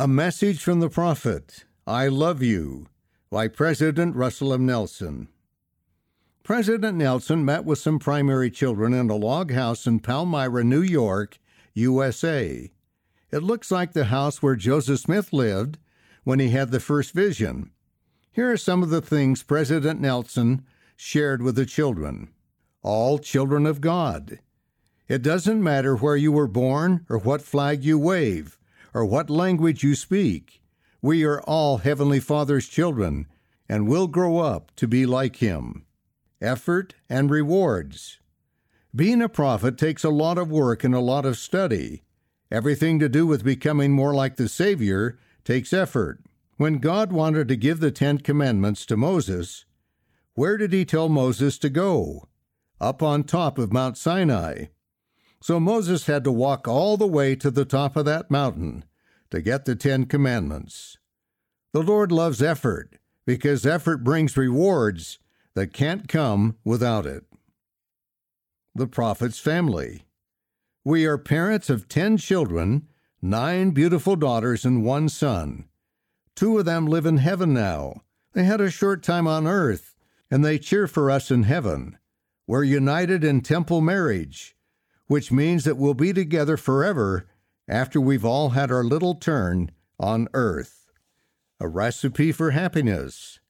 A Message from the Prophet I Love You by President Russell M. Nelson. President Nelson met with some primary children in a log house in Palmyra, New York, USA. It looks like the house where Joseph Smith lived when he had the first vision. Here are some of the things President Nelson shared with the children. All children of God. It doesn't matter where you were born or what flag you wave or what language you speak. We are all Heavenly Father's children and will grow up to be like Him. Effort and rewards. Being a prophet takes a lot of work and a lot of study. Everything to do with becoming more like the Savior takes effort. When God wanted to give the Ten Commandments to Moses, where did He tell Moses to go? Up on top of Mount Sinai. So Moses had to walk all the way to the top of that mountain to get the Ten Commandments. The Lord loves effort because effort brings rewards that can't come without it. The Prophet's Family We are parents of ten children, nine beautiful daughters, and one son. Two of them live in heaven now. They had a short time on earth, and they cheer for us in heaven. We're united in temple marriage which means that we'll be together forever after we've all had our little turn on earth. A recipe for happiness.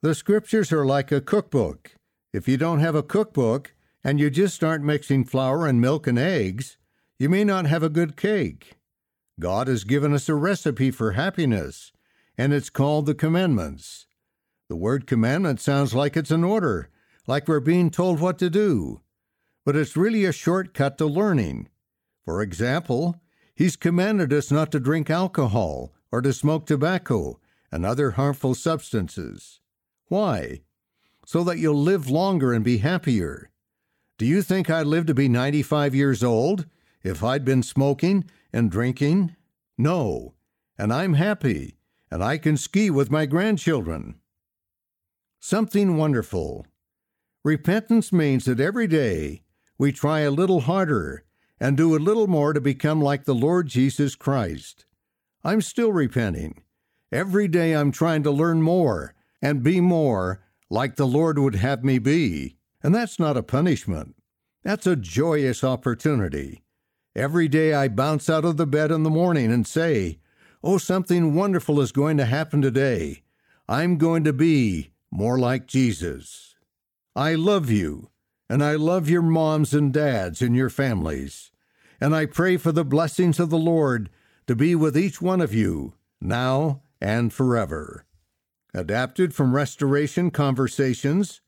The scriptures are like a cookbook. If you don't have a cookbook and you just start mixing flour and milk and eggs, you may not have a good cake. God has given us a recipe for happiness, and it's called the commandments. The word commandment sounds like it's an order, like we're being told what to do but it's really a shortcut to learning. For example, he's commanded us not to drink alcohol or to smoke tobacco and other harmful substances. Why? So that you'll live longer and be happier. Do you think I'd live to be 95 years old if I'd been smoking and drinking? No. And I'm happy, and I can ski with my grandchildren. Something wonderful. Repentance means that every day we try a little harder and do a little more to become like the Lord Jesus Christ. I'm still repenting. Every day I'm trying to learn more and be more like the Lord would have me be. And that's not a punishment. That's a joyous opportunity. Every day I bounce out of the bed in the morning and say, Oh, something wonderful is going to happen today. I'm going to be more like Jesus. I love you and I love your moms and dads and your families. And I pray for the blessings of the Lord to be with each one of you, now and forever. Adapted from Restoration Conversations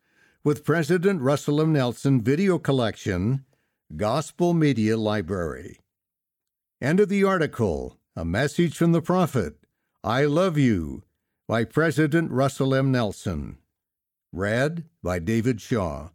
with President Russell M. Nelson Video Collection, Gospel Media Library. End of the article A Message from the Prophet I Love You by President Russell M. Nelson. Read by David Shaw.